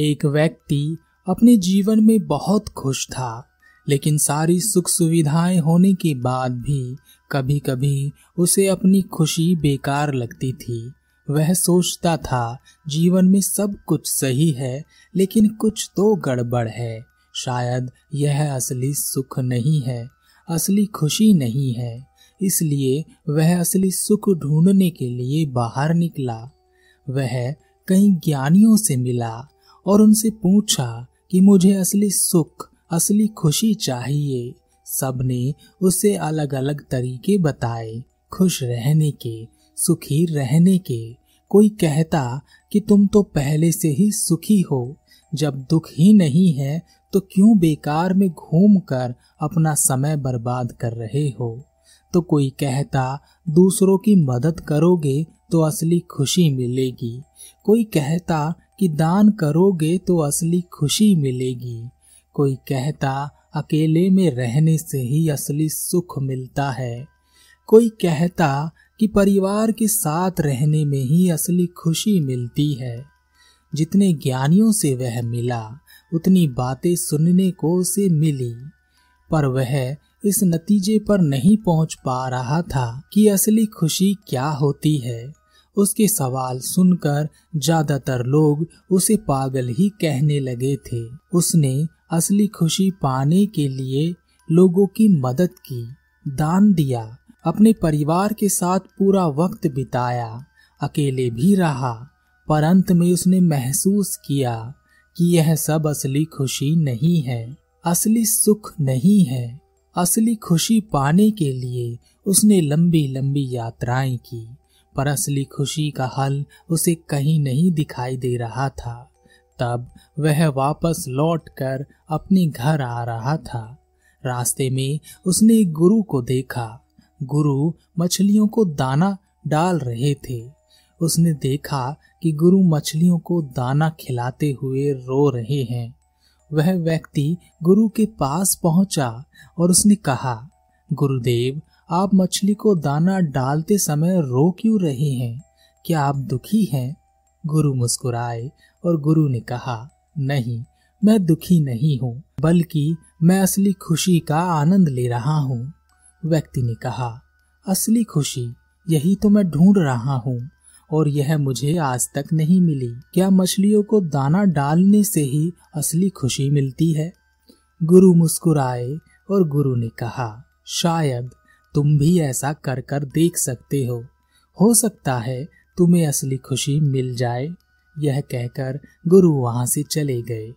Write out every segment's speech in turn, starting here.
एक व्यक्ति अपने जीवन में बहुत खुश था, लेकिन सारी सुख सुविधाएँ होने के बाद भी कभी कभी उसे अपनी खुशी बेकार लगती थी। वह सोचता था, जीवन में सब कुछ सही है, लेकिन कुछ तो गड़बड़ है। शायद यह असली सुख नहीं है, असली खुशी नहीं है। इसलिए वह असली सुख ढूँढने के लिए बाहर निकला। वह कई ज्ञानियों से मिला और उनसे पूछा कि मुझे असली सुख, असली खुशी चाहिए। सबने उसे अलग अलग तरीके बताए, खुश रहने के, सुखी रहने के। कोई कहता कि तुम तो पहले से ही सुखी हो, जब दुख ही नहीं है तो क्यों बेकार में घूमकर अपना समय बर्बाद कर रहे हो? तो कोई कहता, दूसरों की मदद करोगे तो असली खुशी मिलेगी। कोई कहता कि दान करोगे तो असली खुशी मिलेगी। कोई कहता, अकेले में रहने से ही असली सुख मिलता है। कोई कहता कि परिवार के साथ रहने में ही असली खुशी मिलती है। जितने ज्ञानियों से वह मिला, उतनी बातें सुनने को उसे मिली। पर वह इस नतीजे पर नहीं पहुँच पा रहा था कि असली खुशी क्या होती है। उसके सवाल सुनकर ज़्यादातर लोग उसे पागल ही कहने लगे थे। उसने असली खुशी पाने के लिए लोगों की मदद की, दान दिया, अपने परिवार के साथ पूरा वक्त बिताया, अकेले भी रहा, पर अंत में उसने महसूस किया कि यह सब असली खुशी नहीं है, असली सुख नहीं है। असली खुशी पाने के लिए उसने लंबी लंबी यात्राएँ की। पर असली खुशी का हल उसे कहीं नहीं दिखाई दे रहा था। तब वह वापस लौटकर अपने घर आ रहा था। रास्ते में उसने गुरु को देखा। गुरु मछलियों को दाना डाल रहे थे। उसने देखा कि गुरु मछलियों को दाना खिलाते हुए रो रहे हैं। वह व्यक्ति गुरु के पास पहुँचा और उसने कहा, गुरुदेव आप मछली को दाना डालते समय रो क्यों रहे हैं? क्या आप दुखी हैं? गुरु मुस्कुराए और गुरु ने कहा, नहीं, मैं दुखी नहीं हूँ, बल्कि मैं असली खुशी का आनंद ले रहा हूँ। व्यक्ति ने कहा, असली खुशी, यही तो मैं ढूंढ रहा हूँ, और यह मुझे आज तक नहीं मिली। क्या मछलियों को दाना डालने से ही असली खुशी मिलती है? गुरु मुस्कुराए और गुरु ने कहा, शायद तुम भी ऐसा कर कर देख सकते हो। हो सकता है तुम्हें असली खुशी मिल जाए, यह कहकर गुरु वहाँ से चले गए।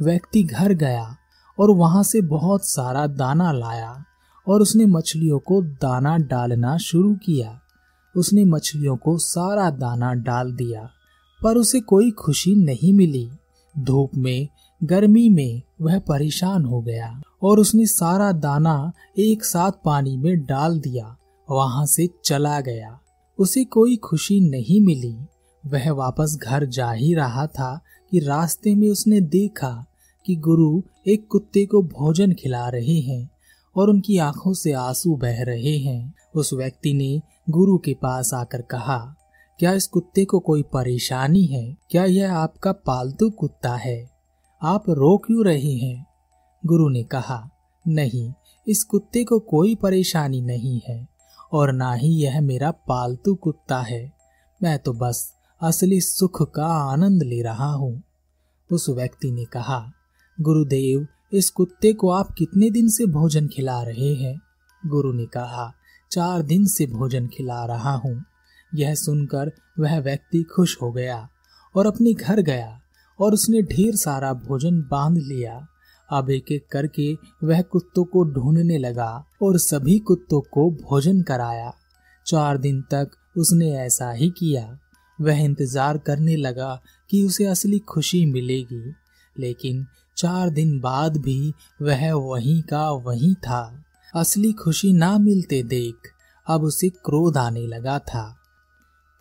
व्यक्ति घर गया और वहाँ से बहुत सारा दाना लाया और उसने मछलियों को दाना डालना शुरू किया। उसने मछलियों को सारा दाना डाल दिया, पर उसे कोई खुशी नहीं मिली। धूप में, गर्मी में वह परेशान हो गया। और उसने सारा दाना एक साथ पानी में डाल दिया, वहाँ से चला गया। उसे कोई खुशी नहीं मिली। वह वापस घर जा ही रहा था कि रास्ते में उसने देखा कि गुरु एक कुत्ते को भोजन खिला रहे हैं और उनकी आँखों से आँसू बह रहे हैं। उस व्यक्ति ने गुरु के पास आकर कहा, क्या इस कुत्ते को कोई परेशानी है? क्या यह आपका पालतू कुत्ता है? आप रो क्यों रहे हैं? गुरु ने कहा, नहीं, इस कुत्ते को कोई परेशानी नहीं है, और ना ही यह मेरा पालतू कुत्ता है। मैं तो बस असली सुख का आनंद ले रहा हूँ। उस व्यक्ति ने कहा, गुरुदेव, इस कुत्ते को आप कितने दिन से भोजन खिला रहे हैं? गुरु ने कहा, चार दिन से भोजन खिला रहा हूँ। यह सुनकर वह व्यक्ति खुश हो गया और अपने घर गया और उसने ढेर सारा भोजन बाँध लिया। अब एक एक करके वह कुत्तों को ढूँढने लगा और सभी कुत्तों को भोजन कराया। चार दिन तक उसने ऐसा ही किया। वह इंतज़ार करने लगा कि उसे असली खुशी मिलेगी, लेकिन चार दिन बाद भी वह वहीं का वहीं था। असली खुशी ना मिलते देख अब उसे क्रोध आने लगा था।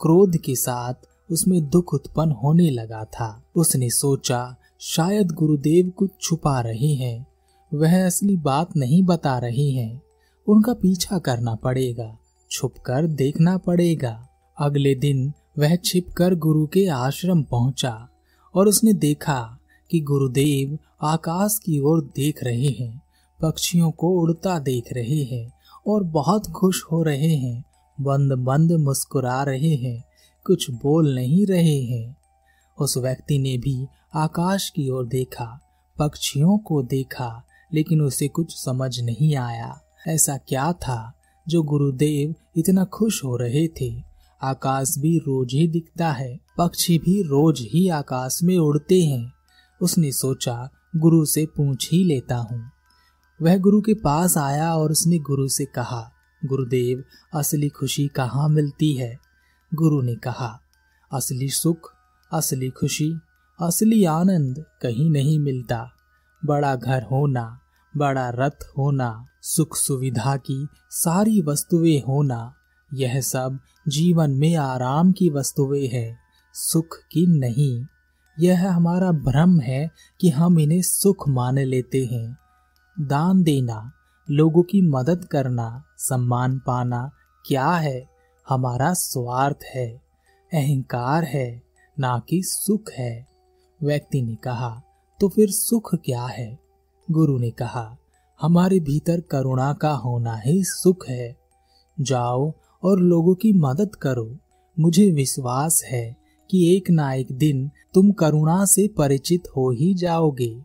क्रोध के साथ उसमें दुख उत्पन्न होने लगा था। उसने सोचा शायद गुरुदेव कुछ छुपा रहे हैं। वह असली बात नहीं बता रहे हैं। उनका पीछा करना पड़ेगा छुपकर देखना पड़ेगा। अगले दिन वह छिपकर गुरु के आश्रम पहुँचा और उसने देखा कि गुरुदेव आकाश की ओर देख रहे हैं, पक्षियों को उड़ता देख रहे हैं और बहुत खुश हो रहे हैं बंद बंद मुस्कुरा रहे हैं, कुछ बोल नहीं रहे हैं। उस व्यक्ति ने भी आकाश की ओर देखा, पक्षियों को देखा, लेकिन उसे कुछ समझ नहीं आया। ऐसा क्या था जो गुरुदेव इतना खुश हो रहे थे? आकाश भी रोज ही दिखता है, पक्षी भी रोज ही आकाश में उड़ते हैं। उसने सोचा, गुरु से पूछ ही लेता हूँ। वह गुरु के पास आया और उसने गुरु से कहा, गुरुदेव, असली खुशी कहाँ मिलती है? गुरु ने कहा, असली सुख, असली खुशी। असली आनंद कहीं नहीं मिलता। बड़ा घर होना, बड़ा रथ होना, सुख सुविधा की सारी वस्तुएँ होना, यह सब जीवन में आराम की वस्तुएँ हैं, सुख की नहीं। यह हमारा भ्रम है कि हम इन्हें सुख मान लेते हैं। दान देना, लोगों की मदद करना, सम्मान पाना, क्या है? हमारा स्वार्थ है, अहंकार है, ना कि सुख है। व्यक्ति ने कहा तो फिर सुख क्या है? गुरु ने कहा, हमारे भीतर करुणा का होना ही सुख है। जाओ और लोगों की मदद करो। मुझे विश्वास है कि एक ना एक दिन तुम करुणा से परिचित हो ही जाओगे।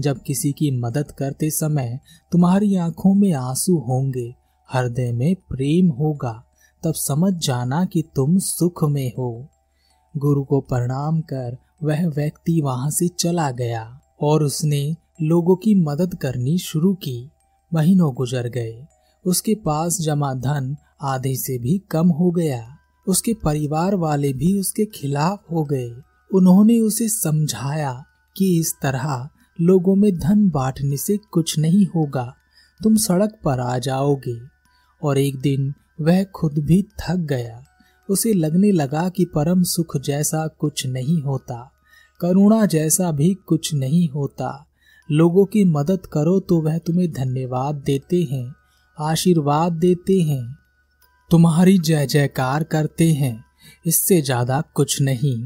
जब किसी की मदद करते समय तुम्हारी आँखों में आँसू होंगे, हृदय में प्रेम होगा, तब समझ जाना कि तुम सुख में हो। गुरु को प्रणाम कर वह व्यक्ति वहाँ से चला गया और उसने लोगों की मदद करनी शुरू की। महीनों गुजर गए। उसके पास जमा धन आधे से भी कम हो गया। उसके परिवार वाले भी उसके खिलाफ हो गए। उन्होंने उसे समझाया कि इस तरह लोगों में धन बांटने से कुछ नहीं होगा। तुम सड़क पर आ जाओगे। और एक दिन वह खुद भी थक गया। उसे लगने लगा कि परम सुख जैसा कुछ नहीं होता। करुणा जैसा भी कुछ नहीं होता। लोगों की मदद करो तो वह तुम्हें धन्यवाद देते हैं, आशीर्वाद देते हैं। तुम्हारी जय जयकार करते हैं, इससे ज़्यादा कुछ नहीं।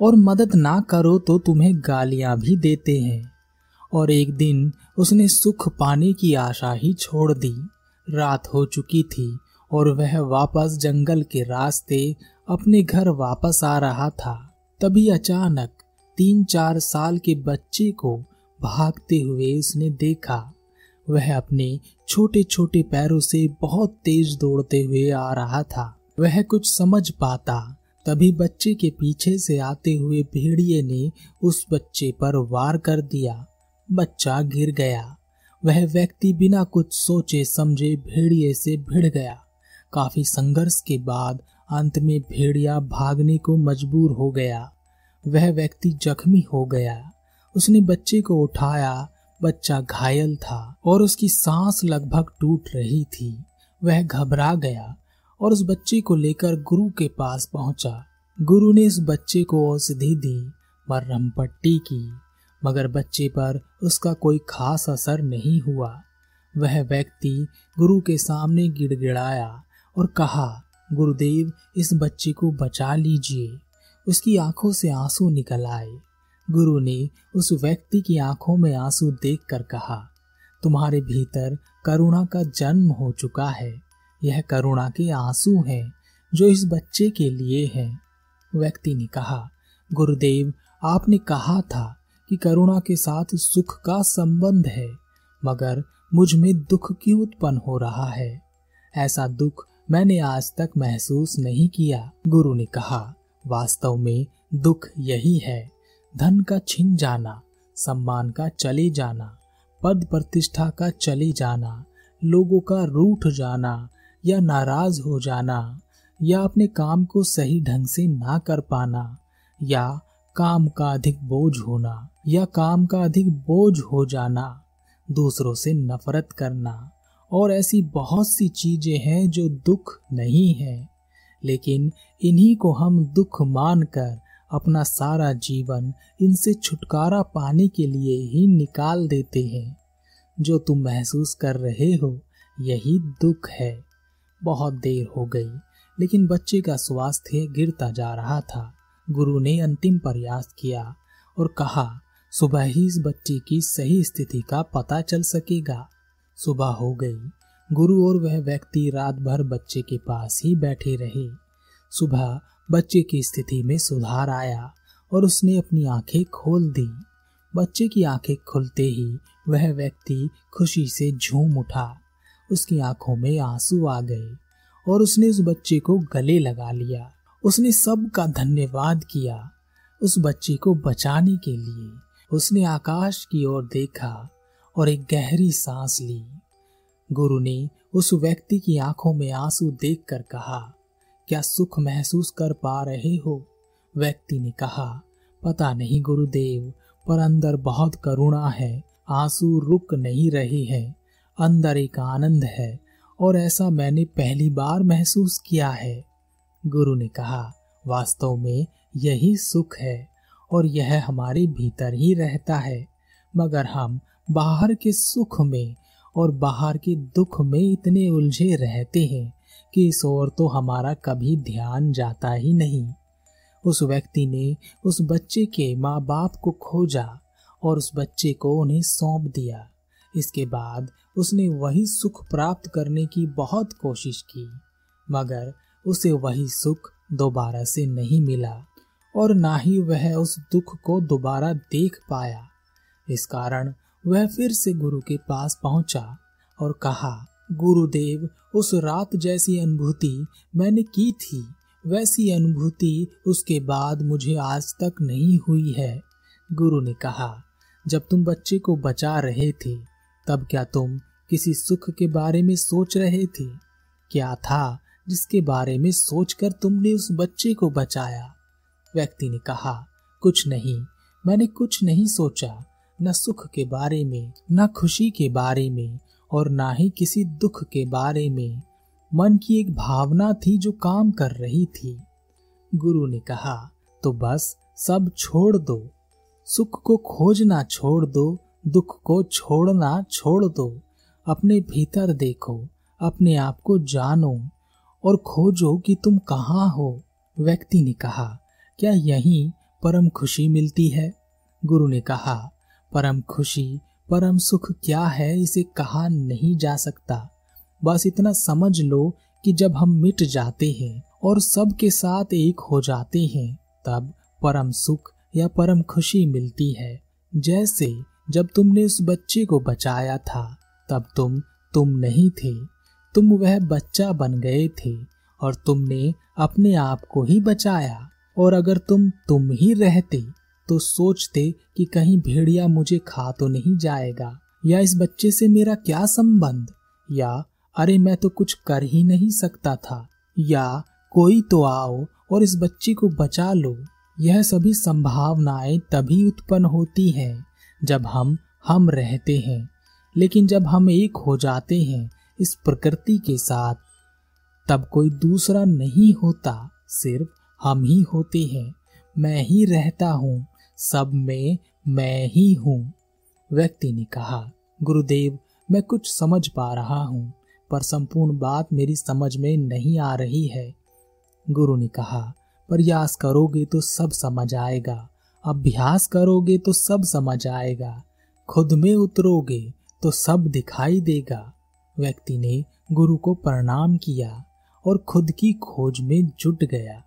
और मदद ना करो तो तुम्हें गालियाँ भी देते हैं। और एक दिन उसने सुख पाने की आशा ही छोड़ दी। रात हो चुकी थी और वह वापस जंगल के रास्ते अपने घर वापस आ रहा था। तभी अचानक तीन चार साल के बच्चे को भागते हुए उसने देखा। वह अपने छोटे छोटे पैरों से बहुत तेज दौड़ते हुए आ रहा था। वह कुछ समझ पाता। तभी बच्चे के पीछे से आते हुए भेड़िए ने उस बच्चे पर वार कर दिया। बच्चा गिर गया। वह व्यक्ति बिना कुछ सोचे समझे भेड़िए से भिड़ गया। काफ़ी संघर्ष के बाद अंत में भेड़िया भागने को मजबूर हो गया। वह व्यक्ति जख्मी हो गया। उसने बच्चे को उठाया। बच्चा घायल था और उसकी सांस लगभग टूट रही थी। वह घबरा गया और उस बच्चे को लेकर गुरु के पास पहुँचा। गुरु ने उस बच्चे को औषधि दी मरहम पट्टी की, मगर बच्चे पर उसका कोई खास असर नहीं हुआ। वह व्यक्ति गुरु के सामने गिड़गिड़ाया और कहा, गुरुदेव, इस बच्चे को बचा लीजिए। उसकी आँखों से आँसू निकल आए। गुरु ने उस व्यक्ति की आँखों में आँसू देखकर कहा, तुम्हारे भीतर करुणा का जन्म हो चुका है। यह करुणा के आँसू हैं, जो इस बच्चे के लिए हैं। व्यक्ति ने कहा, गुरुदेव, आपने कहा था कि करुणा के साथ सुख का संबंध है, मगर मुझमें दुख क्यों उत्पन्न हो रहा है? ऐसा दुख मैंने आज तक महसूस नहीं किया। गुरु ने कहा वास्तव में दुख यही है। धन का छिन जाना, सम्मान का चले जाना, पद प्रतिष्ठा का चले जाना, लोगों का रूठ जाना या नाराज़ हो जाना या अपने काम को सही ढंग से ना कर पाना या काम का अधिक बोझ होना या काम का अधिक बोझ हो जाना, दूसरों से नफरत करना और ऐसी बहुत सी चीज़ें हैं जो दुख नहीं है। लेकिन इन्हीं को हम दुख मानकर अपना सारा जीवन इनसे छुटकारा पाने के लिए ही निकाल देते हैं। जो तुम महसूस कर रहे हो, यही दुख है। बहुत देर हो गई, लेकिन बच्चे का स्वास्थ्य गिरता जा रहा था। गुरु ने अंतिम प्रयास किया और कहा, सुबह ही इस बच्चे की सही स्थिति का पता चल सकेगा। सुबह हो गई गुरु और वह व्यक्ति रात भर बच्चे के पास ही बैठे रहे। सुबह बच्चे की स्थिति में सुधार आया और उसने अपनी आँखें खोल दी। बच्चे की आँखें खुलते ही वह व्यक्ति खुशी से झूम उठा। उसकी आँखों में आँसू आ गए और उसने उस बच्चे को गले लगा लिया। उसने सबका धन्यवाद किया उस बच्चे को बचाने के लिए। उसने आकाश की ओर देखा और एक गहरी सांस ली। गुरु ने उस व्यक्ति की आँखों में आँसू देखकर कहा, क्या सुख महसूस कर पा रहे हो? व्यक्ति ने कहा, पता नहीं गुरुदेव, पर अंदर बहुत करुणा है, आँसू रुक नहीं रहे हैं, अंदर एक आनंद है, और ऐसा मैंने पहली बार महसूस किया है। गुरु ने कहा, वास्तव में यही सुख है, और यह हमारे भीतर ही रहता है, मगर हम बाहर के सुख में और बाहर के दुख में इतने उलझे रहते हैं कि इस ओर तो हमारा कभी ध्यान जाता ही नहीं। उस व्यक्ति ने उस बच्चे के माँ बाप को खोजा और उस बच्चे को उन्हें सौंप दिया। इसके बाद उसने वही सुख प्राप्त करने की बहुत कोशिश की, मगर उसे वही सुख दोबारा से नहीं मिला और ना ही वह उस दुख को दोबारा देख पाया। इस कारण वह फिर से गुरु के पास पहुँचा और कहा, गुरुदेव, उस रात जैसी अनुभूति मैंने की थी, वैसी अनुभूति उसके बाद मुझे आज तक नहीं हुई है। गुरु ने कहा, जब तुम बच्चे को बचा रहे थे, तब क्या तुम किसी सुख के बारे में सोच रहे थे? क्या था जिसके बारे में सोचकर तुमने उस बच्चे को बचाया? व्यक्ति ने कहा, कुछ नहीं, मैंने कुछ नहीं सोचा। न सुख के बारे में, न खुशी के बारे में, और ना ही किसी दुख के बारे में। मन की एक भावना थी जो काम कर रही थी। गुरु ने कहा तो बस, सब छोड़ दो। सुख को खोजना छोड़ दो, दुख को छोड़ना छोड़ दो। अपने भीतर देखो, अपने आप को जानो, और खोजो कि तुम कहाँ हो। व्यक्ति ने कहा, क्या यही परम खुशी मिलती है? गुरु ने कहा परम खुशी, परम सुख क्या है इसे कहा नहीं जा सकता। बस इतना समझ लो कि जब हम मिट जाते हैं और सबके साथ एक हो जाते हैं, तब परम सुख या परम खुशी मिलती है। जैसे जब तुमने उस बच्चे को बचाया था, तब तुम तुम नहीं थे। तुम वह बच्चा बन गए थे और तुमने अपने आप को ही बचाया। और अगर तुम तुम ही रहते तो सोचते कि कहीं भेड़िया मुझे खा तो नहीं जाएगा। या इस बच्चे से मेरा क्या संबंध? या, अरे मैं तो कुछ कर ही नहीं सकता था। या, कोई तो आओ और इस बच्चे को बचा लो। यह सभी संभावनाएँ तभी उत्पन्न होती हैं, जब हम हम रहते हैं। लेकिन जब हम एक हो जाते हैं इस प्रकृति के साथ, तब कोई दूसरा नहीं होता। सिर्फ़ हम ही होते हैं। मैं ही रहता हूँ। सब में मैं ही हूँ। व्यक्ति ने कहा, गुरुदेव, मैं कुछ समझ पा रहा हूँ, पर संपूर्ण बात मेरी समझ में नहीं आ रही है। गुरु ने कहा, प्रयास करोगे तो सब समझ आएगा, अभ्यास करोगे तो सब समझ आएगा, खुद में उतरोगे तो सब दिखाई देगा। व्यक्ति ने गुरु को प्रणाम किया और खुद की खोज में जुट गया।